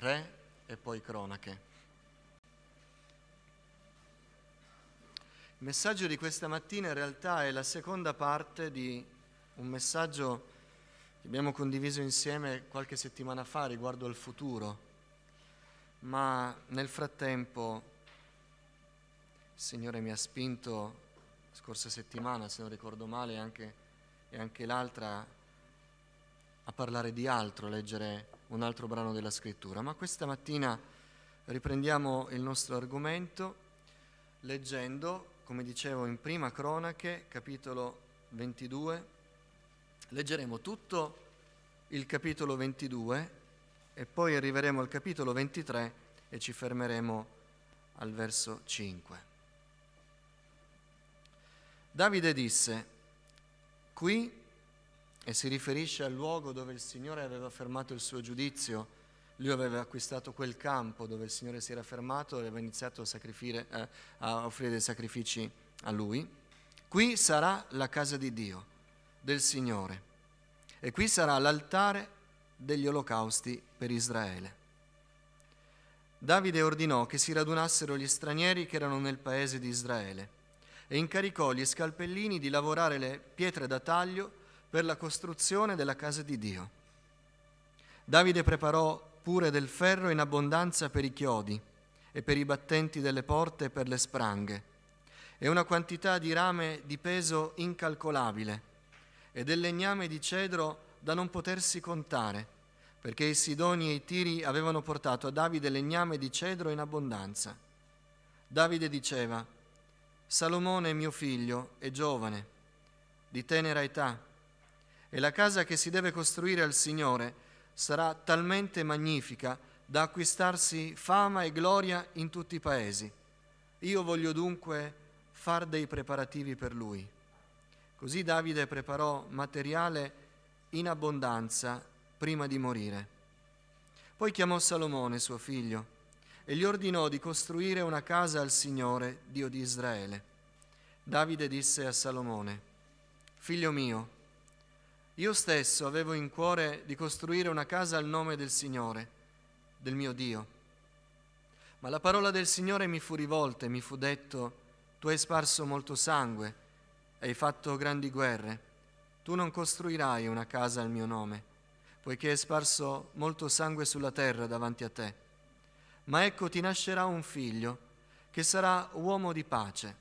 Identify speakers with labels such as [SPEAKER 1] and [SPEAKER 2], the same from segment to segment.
[SPEAKER 1] re e poi cronache. Il messaggio di questa mattina in realtà è la seconda parte di un messaggio che abbiamo condiviso insieme qualche settimana fa riguardo al futuro, ma nel frattempo il Signore mi ha spinto scorsa settimana, se non ricordo male, anche, e anche l'altra a parlare di altro, a leggere un altro brano della scrittura. Ma questa mattina riprendiamo il nostro argomento leggendo come dicevo in prima cronache, capitolo 22. Leggeremo tutto il capitolo 22 e poi arriveremo al capitolo 23 e ci fermeremo al verso 5. Davide disse, qui, e si riferisce al luogo dove il Signore aveva fermato il suo giudizio, lui aveva acquistato quel campo dove il Signore si era fermato e aveva iniziato a, eh, a offrire dei sacrifici a lui. Qui sarà la casa di Dio, del Signore, e qui sarà l'altare degli olocausti per Israele. Davide ordinò che si radunassero gli stranieri che erano nel paese di Israele e incaricò gli scalpellini di lavorare le pietre da taglio per la costruzione della casa di Dio. Davide preparò pure del ferro in abbondanza per i chiodi e per i battenti delle porte e per le spranghe, e una quantità di rame di peso incalcolabile, e del legname di cedro da non potersi contare, perché i Sidoni e i Tiri avevano portato a Davide legname di cedro in abbondanza. Davide diceva, Salomone mio figlio è giovane, di tenera età, e la casa che si deve costruire al Signore sarà talmente magnifica da acquistarsi fama e gloria in tutti i paesi. Io voglio dunque far dei preparativi per lui. Così Davide preparò materiale in abbondanza prima di morire. Poi chiamò Salomone, suo figlio, e gli ordinò di costruire una casa al Signore, Dio di Israele. Davide disse a Salomone, Figlio mio, io stesso avevo in cuore di costruire una casa al nome del Signore, del mio Dio. Ma la parola del Signore mi fu rivolta e mi fu detto, tu hai sparso molto sangue, hai fatto grandi guerre, tu non costruirai una casa al mio nome, poiché hai sparso molto sangue sulla terra davanti a te. Ma ecco ti nascerà un figlio che sarà uomo di pace,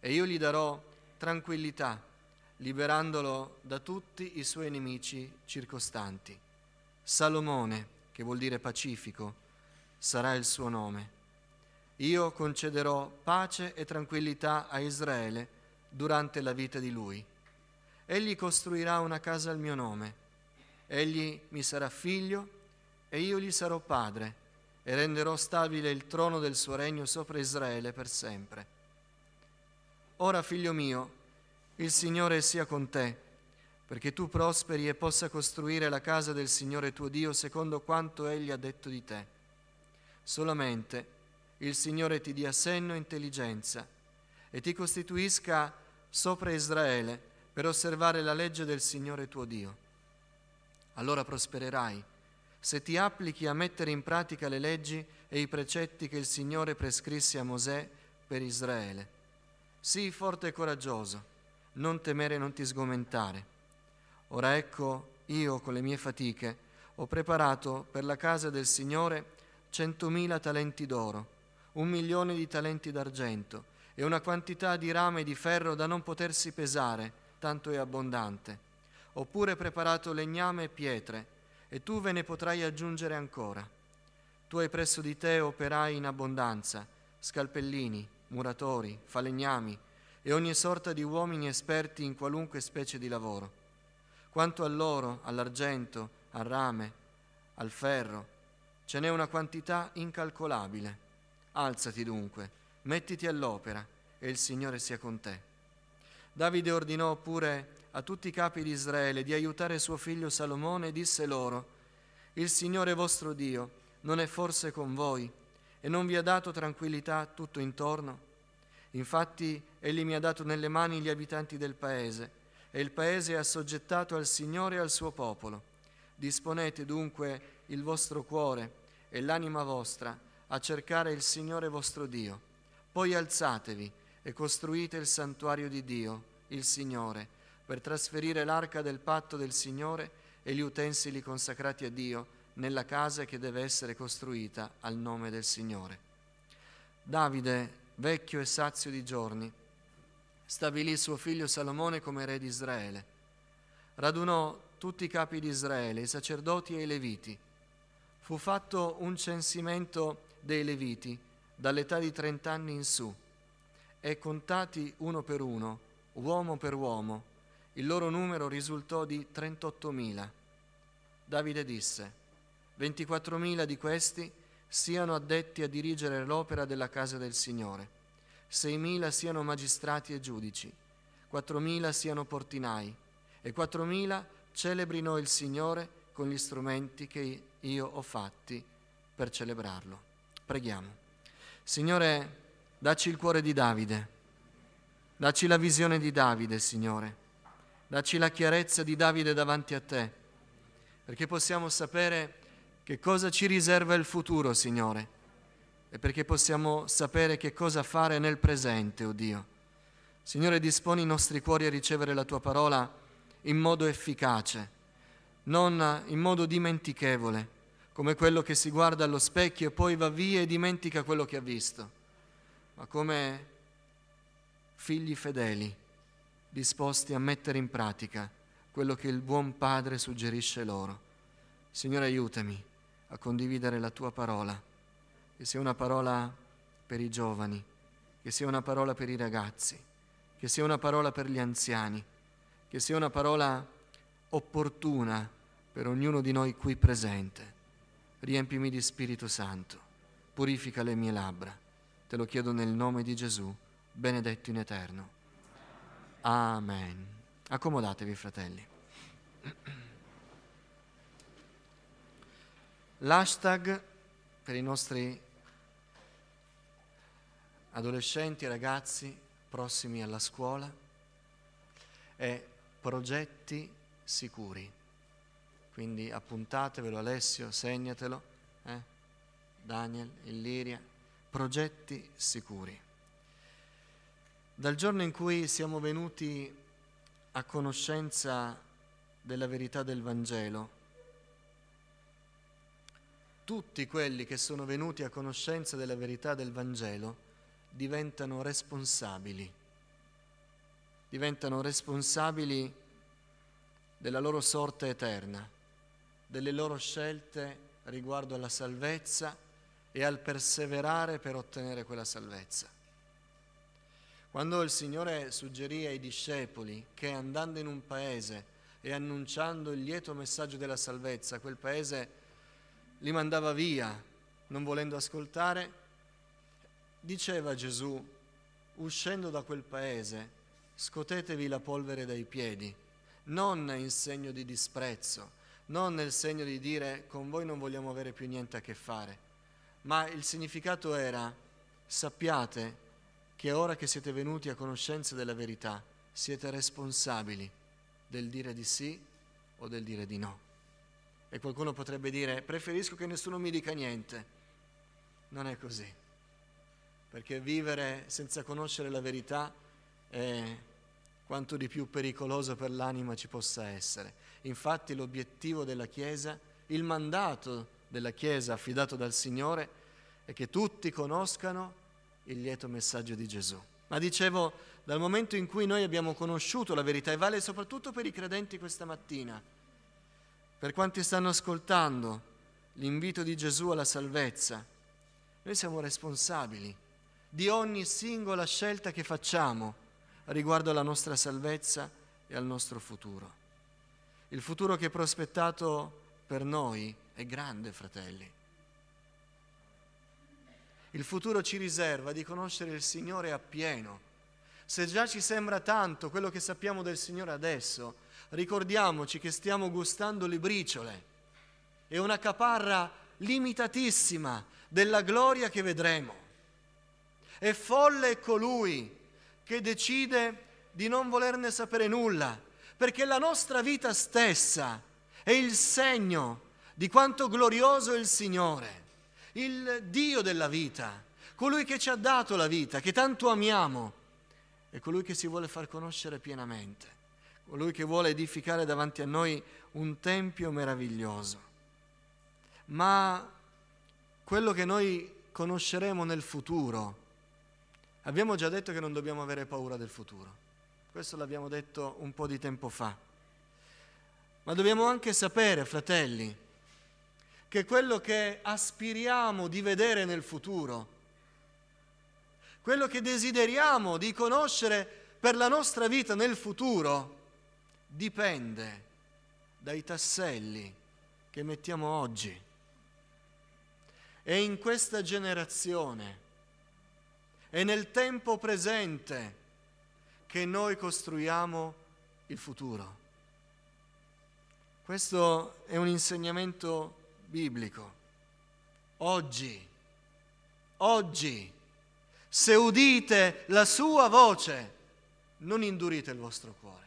[SPEAKER 1] e io gli darò tranquillità liberandolo da tutti i suoi nemici circostanti. Salomone, che vuol dire pacifico, sarà il suo nome. Io concederò pace e tranquillità a Israele durante la vita di lui. Egli costruirà una casa al mio nome. Egli mi sarà figlio e io gli sarò padre e renderò stabile il trono del suo regno sopra Israele per sempre. Ora, figlio mio, il Signore sia con te, perché tu prosperi e possa costruire la casa del Signore tuo Dio secondo quanto Egli ha detto di te. Solamente il Signore ti dia senno e intelligenza e ti costituisca sopra Israele per osservare la legge del Signore tuo Dio. Allora prospererai se ti applichi a mettere in pratica le leggi e i precetti che il Signore prescrisse a Mosè per Israele. Sii forte e coraggioso non temere e non ti sgomentare. Ora ecco, io con le mie fatiche ho preparato per la casa del Signore centomila talenti d'oro, un milione di talenti d'argento e una quantità di rame di ferro da non potersi pesare, tanto è abbondante. Ho pure preparato legname e pietre, e tu ve ne potrai aggiungere ancora. Tu hai presso di te operai in abbondanza, scalpellini, muratori, falegnami, e ogni sorta di uomini esperti in qualunque specie di lavoro. Quanto all'oro, all'argento, al rame, al ferro, ce n'è una quantità incalcolabile. Alzati dunque, mettiti all'opera e il Signore sia con te. Davide ordinò pure a tutti i capi di Israele di aiutare suo figlio Salomone e disse loro, Il Signore vostro Dio non è forse con voi e non vi ha dato tranquillità tutto intorno? Infatti egli mi ha dato nelle mani gli abitanti del paese, e il paese è assoggettato al Signore e al suo popolo. Disponete dunque il vostro cuore e l'anima vostra a cercare il Signore vostro Dio. Poi alzatevi e costruite il santuario di Dio, il Signore, per trasferire l'arca del patto del Signore e gli utensili consacrati a Dio nella casa che deve essere costruita al nome del Signore. Davide, vecchio e sazio di giorni, stabilì suo figlio Salomone come re di Israele. Radunò tutti i capi di Israele, i sacerdoti e i leviti. Fu fatto un censimento dei leviti dall'età di trent'anni in su e contati uno per uno, uomo per uomo, il loro numero risultò di 38.000. Davide disse, 24.000 di questi siano addetti a dirigere l'opera della casa del Signore, 6.000 siano magistrati e giudici, 4.000 siano portinai e 4.000 celebrino il Signore con gli strumenti che io ho fatti per celebrarlo. Preghiamo. Signore, dacci il cuore di Davide, dacci la visione di Davide, Signore, dacci la chiarezza di Davide davanti a te, perché possiamo sapere che cosa ci riserva il futuro, Signore, e perché possiamo sapere che cosa fare nel presente, o oh Dio. Signore, disponi i nostri cuori a ricevere la tua parola in modo efficace, non in modo dimentichevole, come quello che si guarda allo specchio e poi va via e dimentica quello che ha visto, ma come figli fedeli, disposti a mettere in pratica quello che il buon Padre suggerisce loro. Signore, aiutami a condividere la tua parola, che sia una parola per i giovani, che sia una parola per i ragazzi, che sia una parola per gli anziani, che sia una parola opportuna per ognuno di noi qui presente. Riempimi di Spirito Santo, purifica le mie labbra. Te lo chiedo nel nome di Gesù, benedetto in eterno. Amen. Accomodatevi, fratelli. L'hashtag per i nostri adolescenti ragazzi prossimi alla scuola è progetti sicuri. Quindi appuntatevelo Alessio, segnatelo, eh? Daniel, Illiria, progetti sicuri. Dal giorno in cui siamo venuti a conoscenza della verità del Vangelo, tutti quelli che sono venuti a conoscenza della verità del Vangelo diventano responsabili, diventano responsabili della loro sorte eterna, delle loro scelte riguardo alla salvezza e al perseverare per ottenere quella salvezza. Quando il Signore suggerì ai discepoli che andando in un paese e annunciando il lieto messaggio della salvezza, quel paese li mandava via, non volendo ascoltare, diceva Gesù, uscendo da quel paese, scotetevi la polvere dai piedi, non in segno di disprezzo, non nel segno di dire con voi non vogliamo avere più niente a che fare, ma il significato era sappiate che ora che siete venuti a conoscenza della verità, siete responsabili del dire di sì o del dire di no. E qualcuno potrebbe dire, preferisco che nessuno mi dica niente. Non è così, perché vivere senza conoscere la verità è quanto di più pericoloso per l'anima ci possa essere. Infatti l'obiettivo della Chiesa, il mandato della Chiesa affidato dal Signore è che tutti conoscano il lieto messaggio di Gesù. Ma dicevo, dal momento in cui noi abbiamo conosciuto la verità, e vale soprattutto per i credenti questa mattina, per quanti stanno ascoltando l'invito di Gesù alla salvezza, noi siamo responsabili di ogni singola scelta che facciamo riguardo alla nostra salvezza e al nostro futuro. Il futuro che è prospettato per noi è grande, fratelli. Il futuro ci riserva di conoscere il Signore appieno. Se già ci sembra tanto quello che sappiamo del Signore adesso, ricordiamoci che stiamo gustando le briciole e una caparra limitatissima della gloria che vedremo. E folle è colui che decide di non volerne sapere nulla, perché la nostra vita stessa è il segno di quanto glorioso è il Signore. il Dio della vita, colui che ci ha dato la vita, che tanto amiamo, è colui che si vuole far conoscere pienamente, colui che vuole edificare davanti a noi un tempio meraviglioso. Ma quello che noi conosceremo nel futuro, abbiamo già detto che non dobbiamo avere paura del futuro, questo l'abbiamo detto un po' di tempo fa, ma dobbiamo anche sapere, fratelli, che quello che aspiriamo di vedere nel futuro, quello che desideriamo di conoscere per la nostra vita nel futuro, dipende dai tasselli che mettiamo oggi. E in questa generazione e nel tempo presente che noi costruiamo il futuro. Questo è un insegnamento biblico. Oggi, oggi, se udite la sua voce, non indurite il vostro cuore.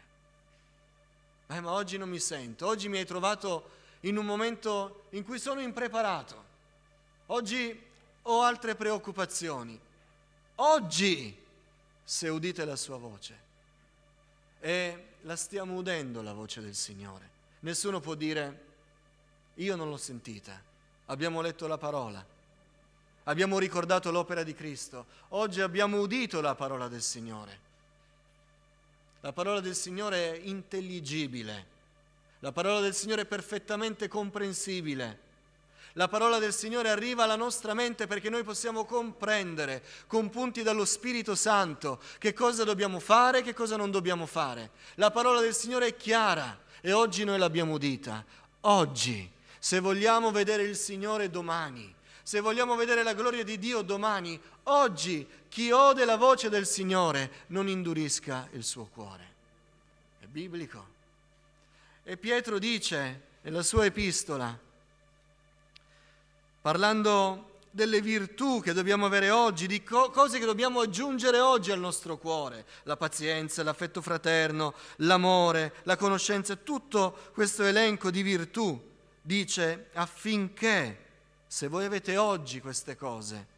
[SPEAKER 1] Eh, ma oggi non mi sento, oggi mi hai trovato in un momento in cui sono impreparato, oggi ho altre preoccupazioni. Oggi, se udite la sua voce, e la stiamo udendo la voce del Signore, nessuno può dire io non l'ho sentita. Abbiamo letto la parola. Abbiamo ricordato l'opera di Cristo. Oggi abbiamo udito la parola del Signore. La parola del Signore è intelligibile. La parola del Signore è perfettamente comprensibile. La parola del Signore arriva alla nostra mente perché noi possiamo comprendere con punti dallo Spirito Santo che cosa dobbiamo fare e che cosa non dobbiamo fare. La parola del Signore è chiara e oggi noi l'abbiamo udita. Oggi se vogliamo vedere il Signore domani, se vogliamo vedere la gloria di Dio domani, oggi chi ode la voce del Signore non indurisca il suo cuore. È biblico. E Pietro dice nella sua epistola, parlando delle virtù che dobbiamo avere oggi, di co- cose che dobbiamo aggiungere oggi al nostro cuore, la pazienza, l'affetto fraterno, l'amore, la conoscenza, tutto questo elenco di virtù dice affinché, se voi avete oggi queste cose,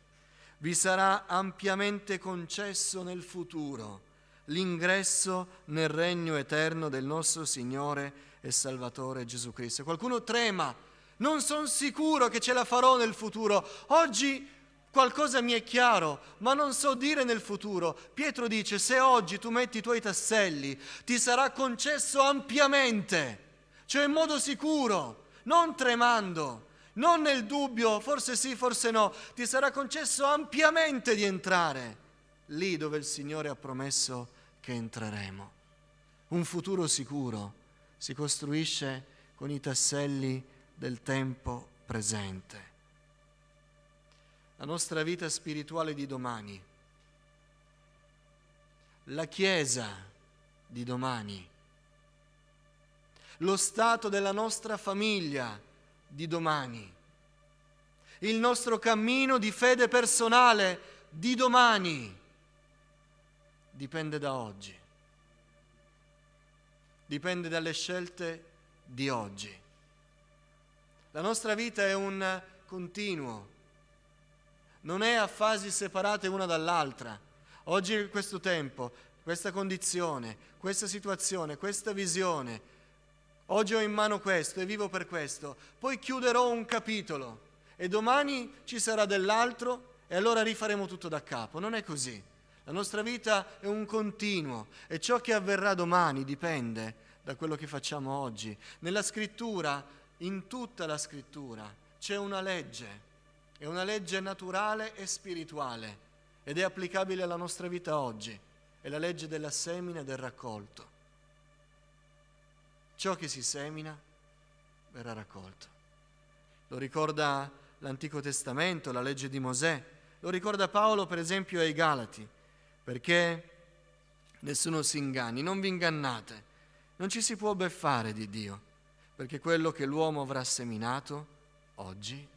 [SPEAKER 1] vi sarà ampiamente concesso nel futuro l'ingresso nel regno eterno del nostro Signore e Salvatore Gesù Cristo. Qualcuno trema, non sono sicuro che ce la farò nel futuro. Oggi qualcosa mi è chiaro, ma non so dire nel futuro. Pietro dice, se oggi tu metti i tuoi tasselli, ti sarà concesso ampiamente, cioè in modo sicuro non tremando, non nel dubbio, forse sì, forse no, ti sarà concesso ampiamente di entrare lì dove il Signore ha promesso che entreremo. Un futuro sicuro si costruisce con i tasselli del tempo presente. La nostra vita spirituale di domani, la Chiesa di domani, lo stato della nostra famiglia di domani, il nostro cammino di fede personale di domani. Dipende da oggi, dipende dalle scelte di oggi. La nostra vita è un continuo, non è a fasi separate una dall'altra. Oggi questo tempo, questa condizione, questa situazione, questa visione, Oggi ho in mano questo e vivo per questo, poi chiuderò un capitolo e domani ci sarà dell'altro e allora rifaremo tutto da capo. Non è così. La nostra vita è un continuo e ciò che avverrà domani dipende da quello che facciamo oggi. Nella scrittura, in tutta la scrittura, c'è una legge, è una legge naturale e spirituale ed è applicabile alla nostra vita oggi. È la legge della semina e del raccolto. Ciò che si semina verrà raccolto. Lo ricorda l'Antico Testamento, la legge di Mosè, lo ricorda Paolo per esempio ai Galati, perché nessuno si inganni, non vi ingannate, non ci si può beffare di Dio, perché quello che l'uomo avrà seminato oggi,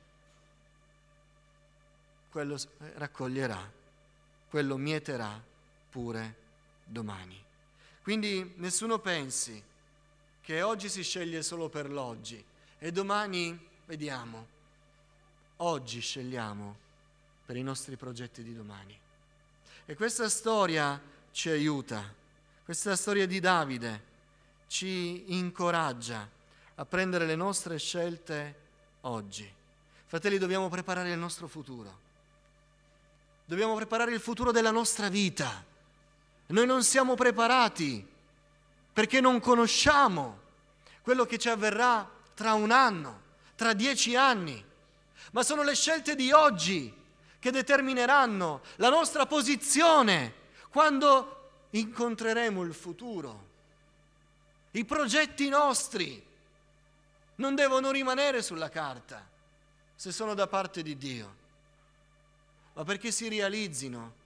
[SPEAKER 1] quello raccoglierà, quello mieterà pure domani. Quindi nessuno pensi che oggi si sceglie solo per l'oggi e domani vediamo. oggi scegliamo per i nostri progetti di domani. E questa storia ci aiuta, questa storia di Davide ci incoraggia a prendere le nostre scelte oggi. Fratelli, dobbiamo preparare il nostro futuro. Dobbiamo preparare il futuro della nostra vita. Noi non siamo preparati perché non conosciamo quello che ci avverrà tra un anno, tra dieci anni, ma sono le scelte di oggi che determineranno la nostra posizione quando incontreremo il futuro. I progetti nostri non devono rimanere sulla carta se sono da parte di Dio, ma perché si realizzino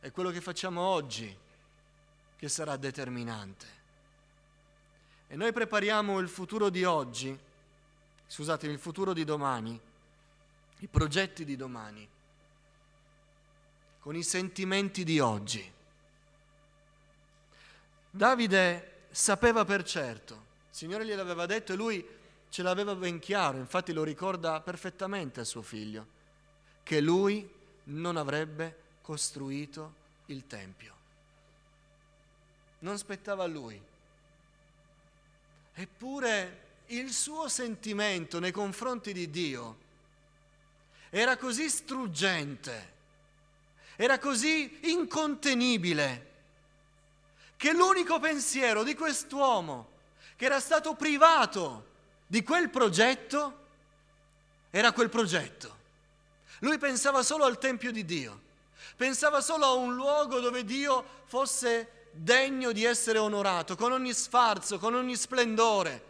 [SPEAKER 1] è quello che facciamo oggi che sarà determinante. E noi prepariamo il futuro di oggi, scusate, il futuro di domani, i progetti di domani, con i sentimenti di oggi. Davide sapeva per certo, il Signore gliel'aveva detto e lui ce l'aveva ben chiaro, infatti lo ricorda perfettamente a suo figlio, che lui non avrebbe costruito il Tempio. Non spettava a lui. Eppure il suo sentimento nei confronti di Dio era così struggente, era così incontenibile, che l'unico pensiero di quest'uomo che era stato privato di quel progetto era quel progetto. Lui pensava solo al Tempio di Dio, pensava solo a un luogo dove Dio fosse degno di essere onorato, con ogni sfarzo, con ogni splendore,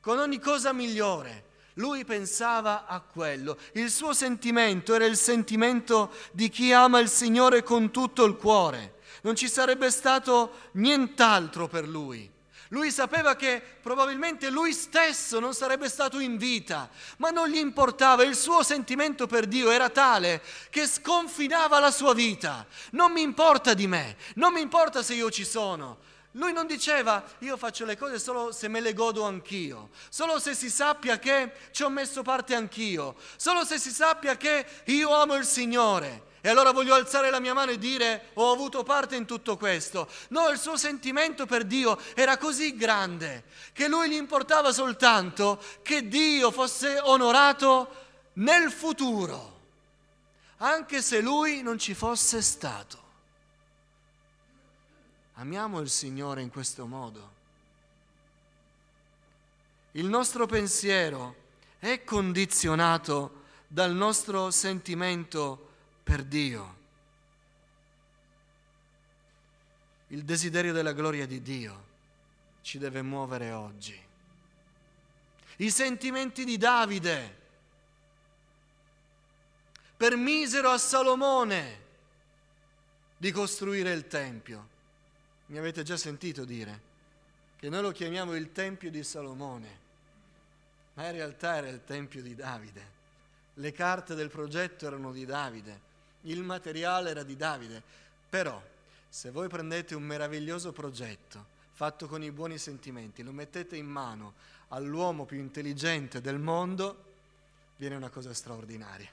[SPEAKER 1] con ogni cosa migliore. Lui pensava a quello. Il suo sentimento era il sentimento di chi ama il Signore con tutto il cuore. Non ci sarebbe stato nient'altro per lui. Lui sapeva che probabilmente lui stesso non sarebbe stato in vita, ma non gli importava, il suo sentimento per Dio era tale che sconfinava la sua vita. Non mi importa di me, non mi importa se io ci sono. Lui non diceva io faccio le cose solo se me le godo anch'io, solo se si sappia che ci ho messo parte anch'io, solo se si sappia che io amo il Signore. E allora voglio alzare la mia mano e dire ho avuto parte in tutto questo. No, il suo sentimento per Dio era così grande che lui gli importava soltanto che Dio fosse onorato nel futuro, anche se lui non ci fosse stato. Amiamo il Signore in questo modo. Il nostro pensiero è condizionato dal nostro sentimento per Dio. Il desiderio della gloria di Dio ci deve muovere oggi. I sentimenti di Davide permisero a Salomone di costruire il Tempio. Mi avete già sentito dire che noi lo chiamiamo il Tempio di Salomone, ma in realtà era il Tempio di Davide. Le carte del progetto erano di Davide il materiale era di Davide, però se voi prendete un meraviglioso progetto fatto con i buoni sentimenti, lo mettete in mano all'uomo più intelligente del mondo, viene una cosa straordinaria,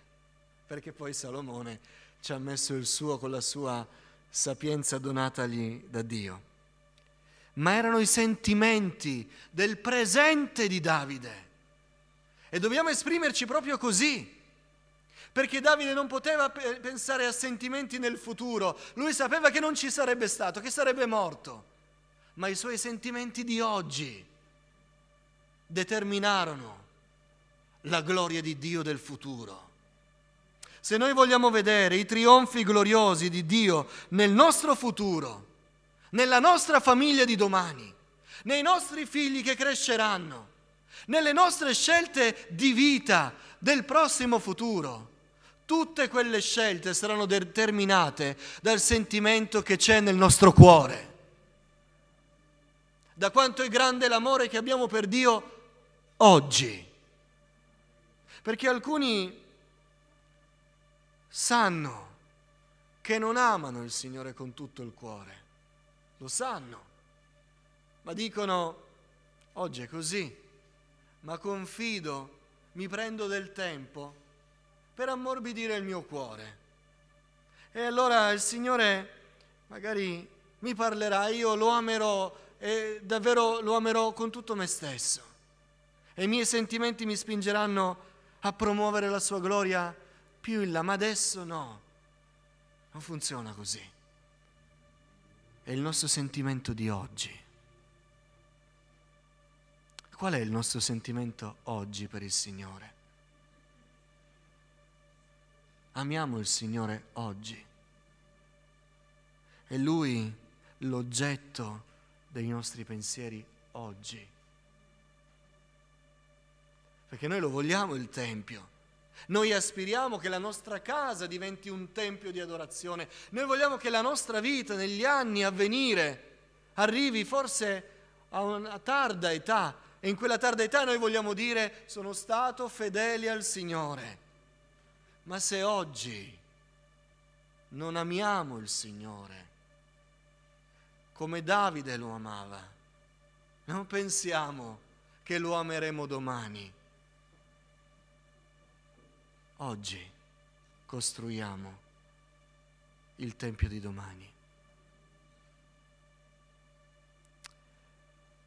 [SPEAKER 1] perché poi Salomone ci ha messo il suo con la sua sapienza donatagli da Dio. Ma erano i sentimenti del presente di Davide. E dobbiamo esprimerci proprio così perché Davide non poteva pensare a sentimenti nel futuro, lui sapeva che non ci sarebbe stato, che sarebbe morto, ma i suoi sentimenti di oggi determinarono la gloria di Dio del futuro. Se noi vogliamo vedere i trionfi gloriosi di Dio nel nostro futuro, nella nostra famiglia di domani, nei nostri figli che cresceranno, nelle nostre scelte di vita del prossimo futuro, Tutte quelle scelte saranno determinate dal sentimento che c'è nel nostro cuore, da quanto è grande l'amore che abbiamo per Dio oggi. Perché alcuni sanno che non amano il Signore con tutto il cuore, lo sanno, ma dicono oggi è così, ma confido, mi prendo del tempo per ammorbidire il mio cuore. E allora il Signore magari mi parlerà, io lo amerò e davvero lo amerò con tutto me stesso. E i miei sentimenti mi spingeranno a promuovere la sua gloria più in là, ma adesso no, non funziona così. È il nostro sentimento di oggi. Qual è il nostro sentimento oggi per il Signore? Amiamo il Signore oggi. È Lui l'oggetto dei nostri pensieri oggi. Perché noi lo vogliamo il Tempio. Noi aspiriamo che la nostra casa diventi un tempio di adorazione. Noi vogliamo che la nostra vita negli anni a venire arrivi forse a una tarda età e in quella tarda età noi vogliamo dire sono stato fedele al Signore. Ma se oggi non amiamo il Signore come Davide lo amava, non pensiamo che lo ameremo domani. Oggi costruiamo il Tempio di domani.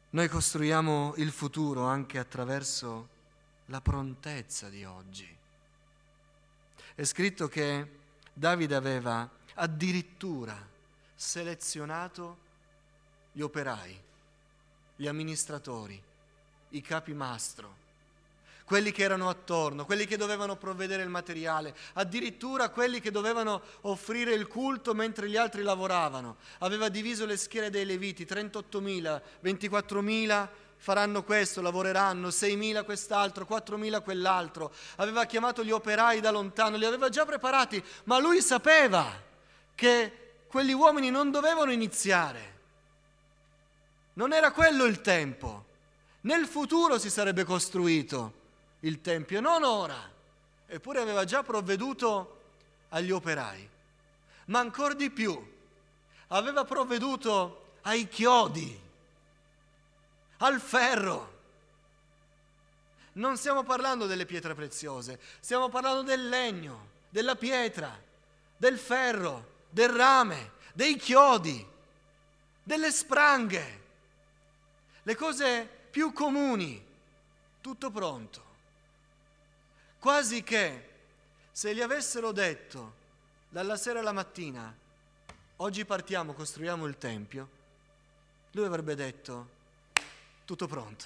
[SPEAKER 1] Noi costruiamo il futuro anche attraverso la prontezza di oggi. È scritto che Davide aveva addirittura selezionato gli operai, gli amministratori, i capi mastro, quelli che erano attorno, quelli che dovevano provvedere il materiale, addirittura quelli che dovevano offrire il culto mentre gli altri lavoravano. Aveva diviso le schiere dei Leviti, 38.000, 24.000 faranno questo, lavoreranno, 6.000 quest'altro, 4.000 quell'altro. Aveva chiamato gli operai da lontano, li aveva già preparati, ma lui sapeva che quegli uomini non dovevano iniziare. Non era quello il tempo. Nel futuro si sarebbe costruito il Tempio, non ora. Eppure aveva già provveduto agli operai. Ma ancora di più, aveva provveduto ai chiodi al ferro. Non stiamo parlando delle pietre preziose, stiamo parlando del legno, della pietra, del ferro, del rame, dei chiodi, delle spranghe, le cose più comuni, tutto pronto. Quasi che se gli avessero detto dalla sera alla mattina, oggi partiamo, costruiamo il Tempio, lui avrebbe detto, tutto pronto.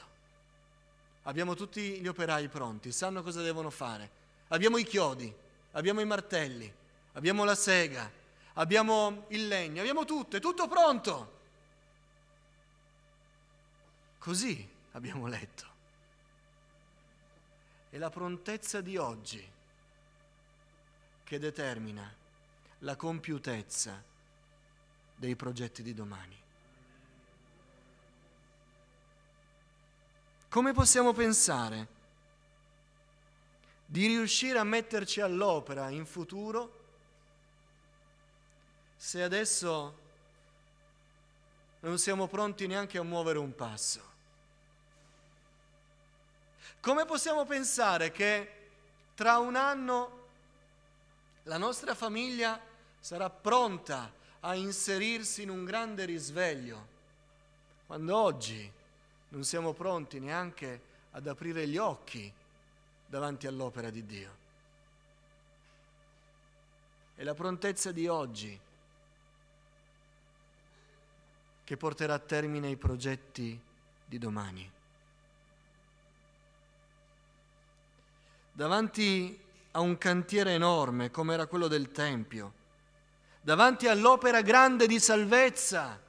[SPEAKER 1] Abbiamo tutti gli operai pronti, sanno cosa devono fare. Abbiamo i chiodi, abbiamo i martelli, abbiamo la sega, abbiamo il legno, abbiamo tutto, è tutto pronto. Così abbiamo letto. È la prontezza di oggi che determina la compiutezza dei progetti di domani. Come possiamo pensare di riuscire a metterci all'opera in futuro se adesso non siamo pronti neanche a muovere un passo? Come possiamo pensare che tra un anno la nostra famiglia sarà pronta a inserirsi in un grande risveglio, quando oggi non siamo pronti neanche ad aprire gli occhi davanti all'opera di Dio. È la prontezza di oggi che porterà a termine i progetti di domani. Davanti a un cantiere enorme come era quello del Tempio, davanti all'opera grande di salvezza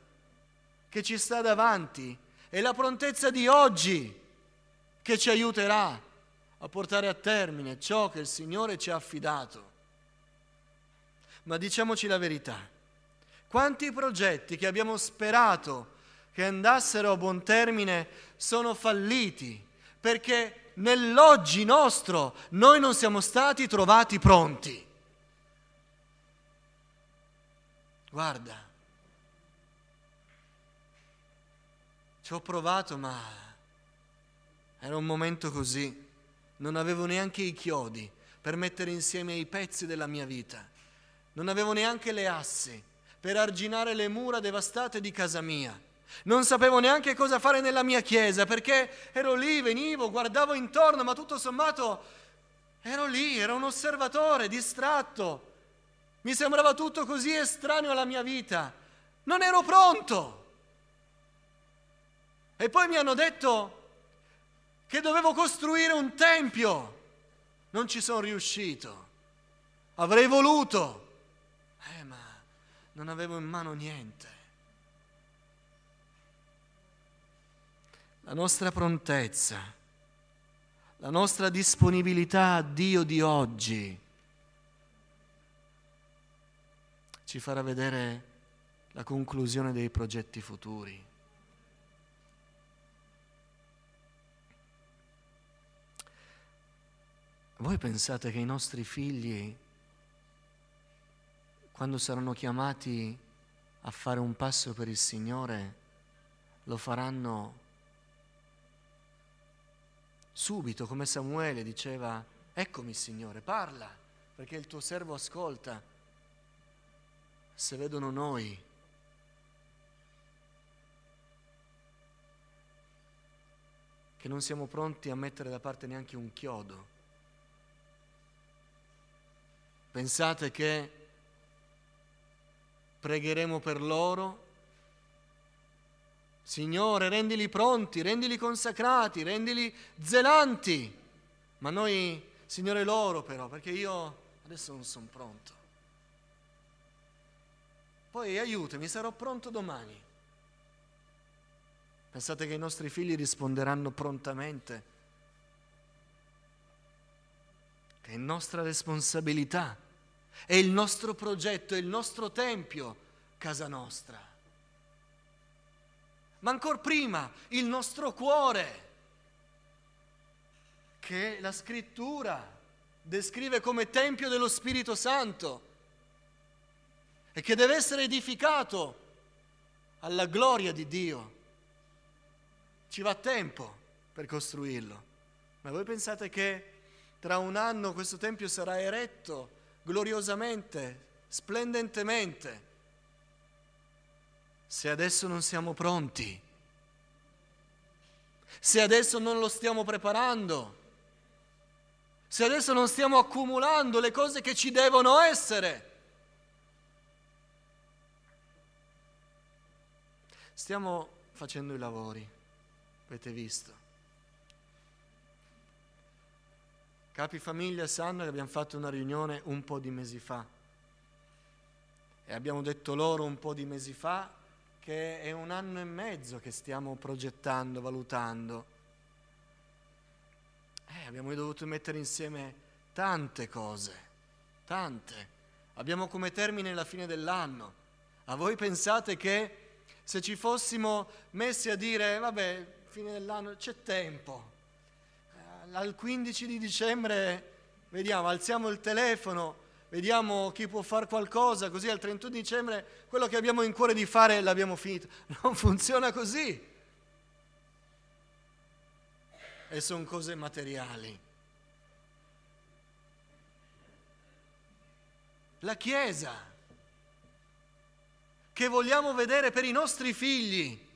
[SPEAKER 1] che ci sta davanti, è la prontezza di oggi che ci aiuterà a portare a termine ciò che il Signore ci ha affidato. Ma diciamoci la verità, quanti progetti che abbiamo sperato che andassero a buon termine sono falliti perché nell'oggi nostro noi non siamo stati trovati pronti. Guarda, Ci ho provato, ma era un momento così. Non avevo neanche i chiodi per mettere insieme i pezzi della mia vita. Non avevo neanche le assi per arginare le mura devastate di casa mia. Non sapevo neanche cosa fare nella mia chiesa perché ero lì, venivo, guardavo intorno, ma tutto sommato ero lì, ero un osservatore distratto. Mi sembrava tutto così estraneo alla mia vita. Non ero pronto. E poi mi hanno detto che dovevo costruire un tempio. Non ci sono riuscito. Avrei voluto. Eh, ma non avevo in mano niente. La nostra prontezza, la nostra disponibilità a Dio di oggi ci farà vedere la conclusione dei progetti futuri. Voi pensate che i nostri figli, quando saranno chiamati a fare un passo per il Signore, lo faranno subito, come Samuele diceva, eccomi Signore, parla, perché il tuo servo ascolta. Se vedono noi, che non siamo pronti a mettere da parte neanche un chiodo, Pensate che pregheremo per loro? Signore, rendili pronti, rendili consacrati, rendili zelanti. Ma noi, Signore, loro però, perché io adesso non sono pronto. Poi aiutami, sarò pronto domani. Pensate che i nostri figli risponderanno prontamente? È nostra responsabilità è il nostro progetto, è il nostro tempio, casa nostra. Ma ancora prima, il nostro cuore, che la scrittura descrive come tempio dello Spirito Santo e che deve essere edificato alla gloria di Dio. Ci va tempo per costruirlo, ma voi pensate che tra un anno questo tempio sarà eretto gloriosamente, splendentemente. Se adesso non siamo pronti, se adesso non lo stiamo preparando, se adesso non stiamo accumulando le cose che ci devono essere, stiamo facendo i lavori, avete visto. Capi famiglia sanno che abbiamo fatto una riunione un po' di mesi fa e abbiamo detto loro un po' di mesi fa che è un anno e mezzo che stiamo progettando, valutando. Eh, abbiamo dovuto mettere insieme tante cose, tante. Abbiamo come termine la fine dell'anno. A voi pensate che se ci fossimo messi a dire, vabbè, fine dell'anno c'è tempo, al 15 di dicembre vediamo, alziamo il telefono, vediamo chi può fare qualcosa, così al 31 dicembre quello che abbiamo in cuore di fare l'abbiamo finito. Non funziona così. E sono cose materiali. La Chiesa, che vogliamo vedere per i nostri figli,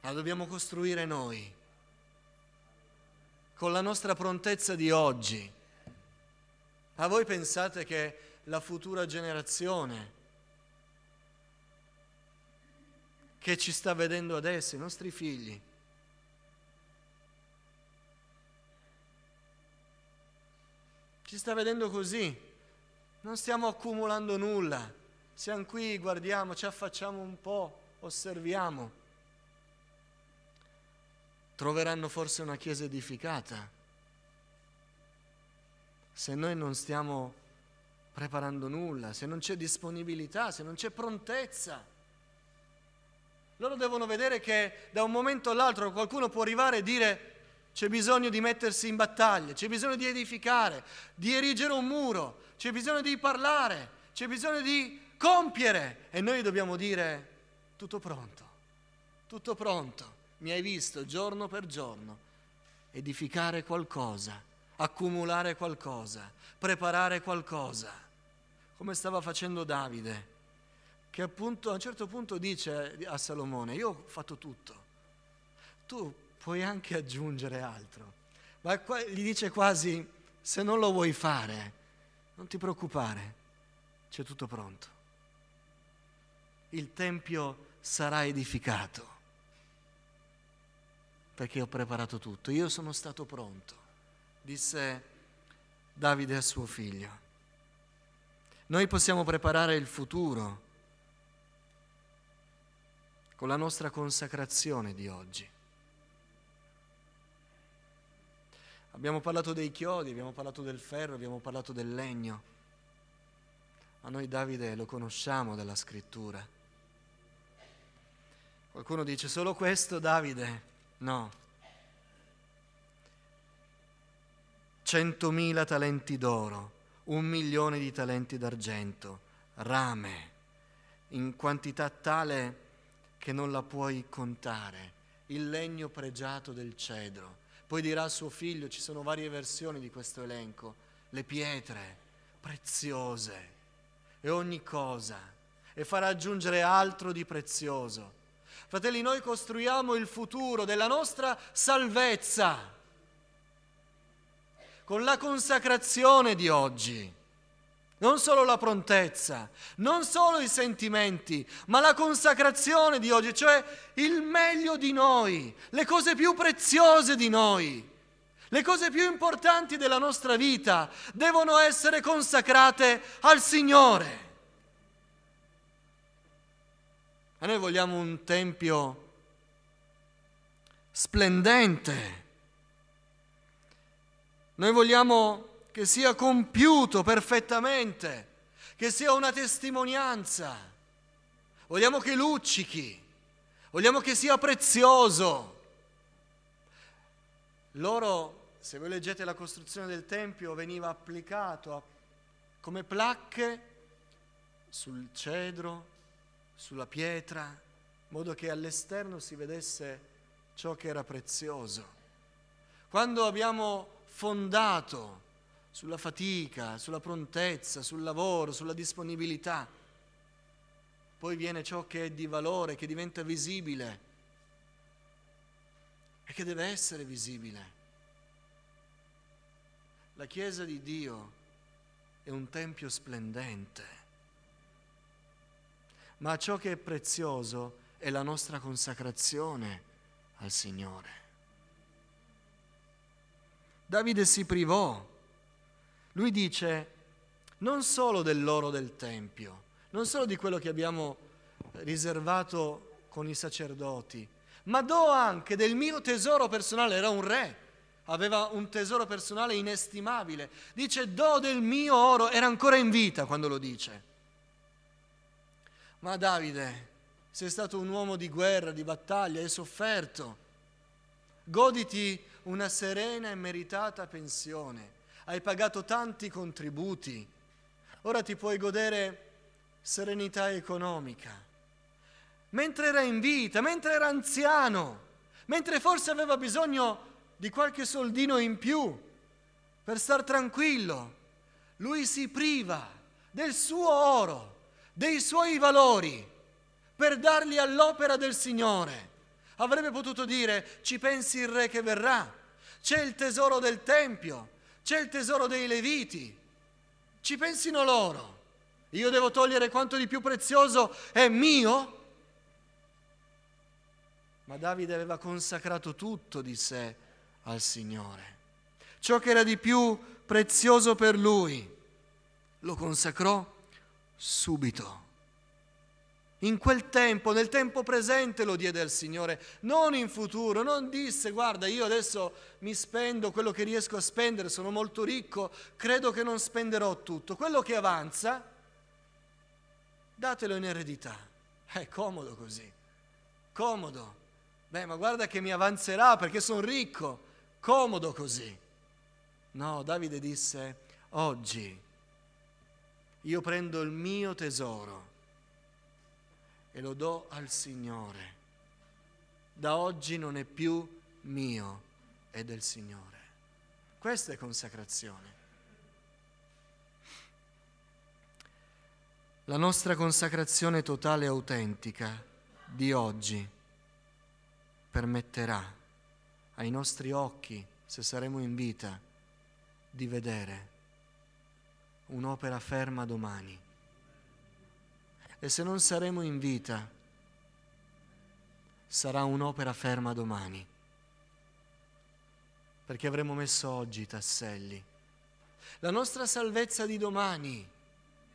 [SPEAKER 1] la dobbiamo costruire noi, con la nostra prontezza di oggi. Ma voi pensate che la futura generazione che ci sta vedendo adesso, i nostri figli, ci sta vedendo così, non stiamo accumulando nulla, siamo qui, guardiamo, ci affacciamo un po', osserviamo troveranno forse una chiesa edificata. Se noi non stiamo preparando nulla, se non c'è disponibilità, se non c'è prontezza. Loro devono vedere che da un momento all'altro qualcuno può arrivare e dire c'è bisogno di mettersi in battaglia, c'è bisogno di edificare, di erigere un muro, c'è bisogno di parlare, c'è bisogno di compiere e noi dobbiamo dire tutto pronto, tutto pronto mi hai visto giorno per giorno, edificare qualcosa, accumulare qualcosa, preparare qualcosa, come stava facendo Davide, che appunto a un certo punto dice a Salomone, io ho fatto tutto, tu puoi anche aggiungere altro, ma gli dice quasi, se non lo vuoi fare, non ti preoccupare, c'è tutto pronto. Il Tempio sarà edificato perché ho preparato tutto, io sono stato pronto, disse Davide a suo figlio. Noi possiamo preparare il futuro con la nostra consacrazione di oggi. Abbiamo parlato dei chiodi, abbiamo parlato del ferro, abbiamo parlato del legno, ma noi Davide lo conosciamo dalla scrittura. Qualcuno dice solo questo Davide? No. Centomila talenti d'oro, un milione di talenti d'argento, rame, in quantità tale che non la puoi contare, il legno pregiato del cedro. Poi dirà a suo figlio, ci sono varie versioni di questo elenco, le pietre preziose e ogni cosa, e farà aggiungere altro di prezioso Fratelli, noi costruiamo il futuro della nostra salvezza con la consacrazione di oggi. Non solo la prontezza, non solo i sentimenti, ma la consacrazione di oggi, cioè il meglio di noi, le cose più preziose di noi, le cose più importanti della nostra vita devono essere consacrate al Signore. Ma noi vogliamo un tempio splendente. Noi vogliamo che sia compiuto perfettamente, che sia una testimonianza. Vogliamo che luccichi, vogliamo che sia prezioso. Loro, se voi leggete la costruzione del Tempio, veniva applicato come placche sul cedro, sulla pietra, in modo che all'esterno si vedesse ciò che era prezioso. Quando abbiamo fondato sulla fatica, sulla prontezza, sul lavoro, sulla disponibilità, poi viene ciò che è di valore, che diventa visibile e che deve essere visibile. La Chiesa di Dio è un tempio splendente ma ciò che è prezioso è la nostra consacrazione al Signore. Davide si privò. Lui dice non solo dell'oro del Tempio, non solo di quello che abbiamo riservato con i sacerdoti, ma do anche del mio tesoro personale, era un re, aveva un tesoro personale inestimabile. Dice do del mio oro, era ancora in vita quando lo dice. Ma Davide, sei stato un uomo di guerra, di battaglia, hai sofferto. Goditi una serena e meritata pensione. Hai pagato tanti contributi. Ora ti puoi godere serenità economica. Mentre era in vita, mentre era anziano, mentre forse aveva bisogno di qualche soldino in più per star tranquillo, lui si priva del suo oro dei suoi valori per darli all'opera del Signore. Avrebbe potuto dire, ci pensi il re che verrà, c'è il tesoro del Tempio, c'è il tesoro dei Leviti, ci pensino loro. Io devo togliere quanto di più prezioso è mio? Ma Davide aveva consacrato tutto di sé al Signore. Ciò che era di più prezioso per lui lo consacrò subito. In quel tempo, nel tempo presente lo diede al Signore, non in futuro, non disse guarda io adesso mi spendo quello che riesco a spendere, sono molto ricco, credo che non spenderò tutto. Quello che avanza, datelo in eredità. È comodo così, comodo. Beh, ma guarda che mi avanzerà perché sono ricco, comodo così. No, Davide disse, oggi io prendo il mio tesoro e lo do al Signore. Da oggi non è più mio, è del Signore. Questa è consacrazione. La nostra consacrazione totale e autentica di oggi permetterà ai nostri occhi, se saremo in vita, di vedere un'opera ferma domani. E se non saremo in vita, sarà un'opera ferma domani, perché avremo messo oggi i tasselli. La nostra salvezza di domani.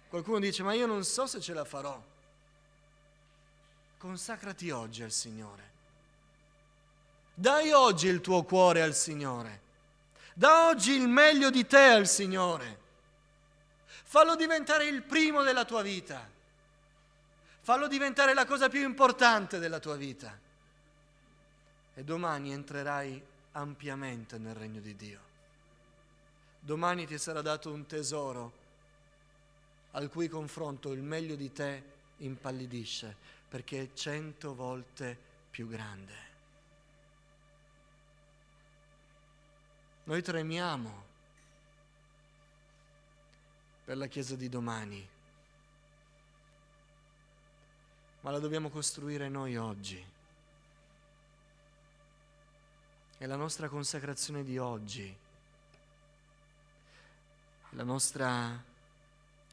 [SPEAKER 1] Qualcuno dice, ma io non so se ce la farò. Consacrati oggi al Signore. Dai oggi il tuo cuore al Signore. Da oggi il meglio di te al Signore. Fallo diventare il primo della tua vita. Fallo diventare la cosa più importante della tua vita. E domani entrerai ampiamente nel regno di Dio. Domani ti sarà dato un tesoro al cui confronto il meglio di te impallidisce perché è cento volte più grande. Noi tremiamo per la Chiesa di domani, ma la dobbiamo costruire noi oggi. È la nostra consacrazione di oggi, la nostra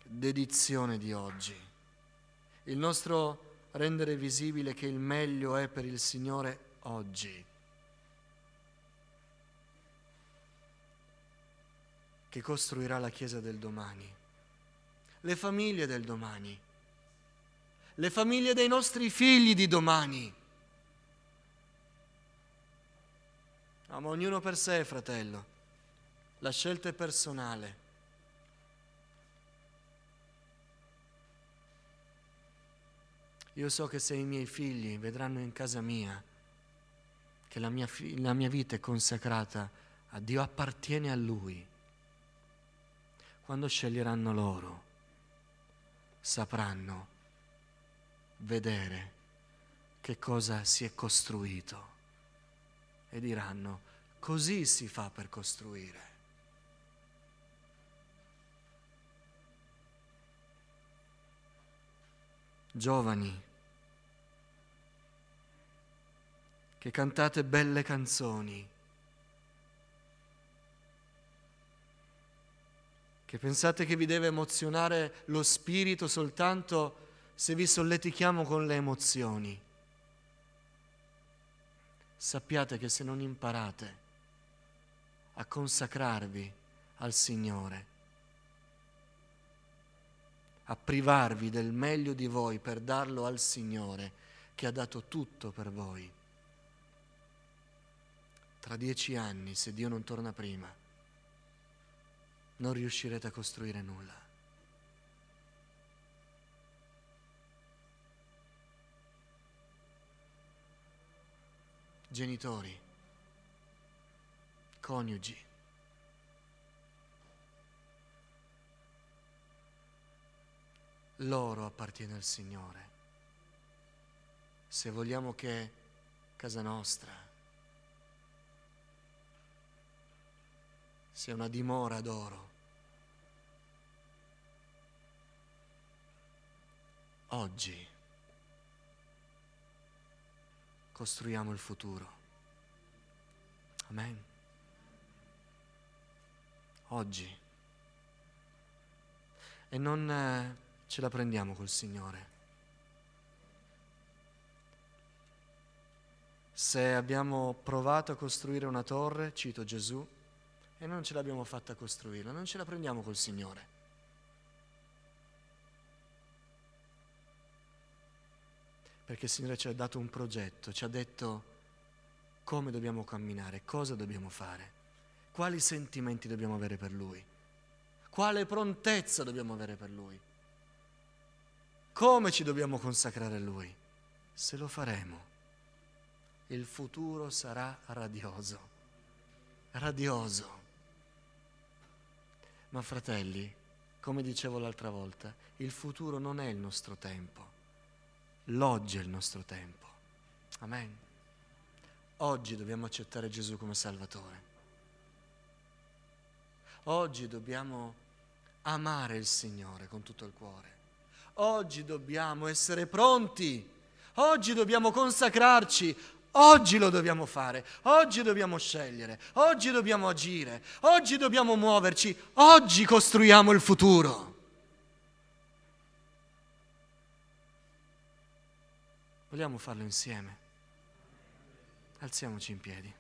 [SPEAKER 1] dedizione di oggi, il nostro rendere visibile che il meglio è per il Signore oggi. che costruirà la Chiesa del domani, le famiglie del domani, le famiglie dei nostri figli di domani. No, ma ognuno per sé, fratello. La scelta è personale. Io so che se i miei figli vedranno in casa mia che la mia, la mia vita è consacrata a Dio, appartiene a Lui, quando sceglieranno loro, sapranno vedere che cosa si è costruito e diranno, così si fa per costruire. Giovani, che cantate belle canzoni, che pensate che vi deve emozionare lo spirito soltanto se vi solletichiamo con le emozioni. Sappiate che se non imparate a consacrarvi al Signore, a privarvi del meglio di voi per darlo al Signore che ha dato tutto per voi, tra dieci anni, se Dio non torna prima, non riuscirete a costruire nulla. Genitori, coniugi, loro appartiene al Signore. Se vogliamo che casa nostra sia una dimora d'oro, oggi costruiamo il futuro. Amen. Oggi. E non eh, ce la prendiamo col Signore. Se abbiamo provato a costruire una torre, cito Gesù, e non ce l'abbiamo fatta costruire, non ce la prendiamo col Signore. Perché il Signore ci ha dato un progetto, ci ha detto come dobbiamo camminare, cosa dobbiamo fare, quali sentimenti dobbiamo avere per Lui, quale prontezza dobbiamo avere per Lui, come ci dobbiamo consacrare a Lui. Se lo faremo, il futuro sarà radioso, radioso. Ma fratelli, come dicevo l'altra volta, il futuro non è il nostro tempo L'oggi è il nostro tempo. Amen. Oggi dobbiamo accettare Gesù come Salvatore. Oggi dobbiamo amare il Signore con tutto il cuore. Oggi dobbiamo essere pronti. Oggi dobbiamo consacrarci. Oggi lo dobbiamo fare. Oggi dobbiamo scegliere. Oggi dobbiamo agire. Oggi dobbiamo muoverci. Oggi costruiamo il futuro. Vogliamo farlo insieme? Alziamoci in piedi.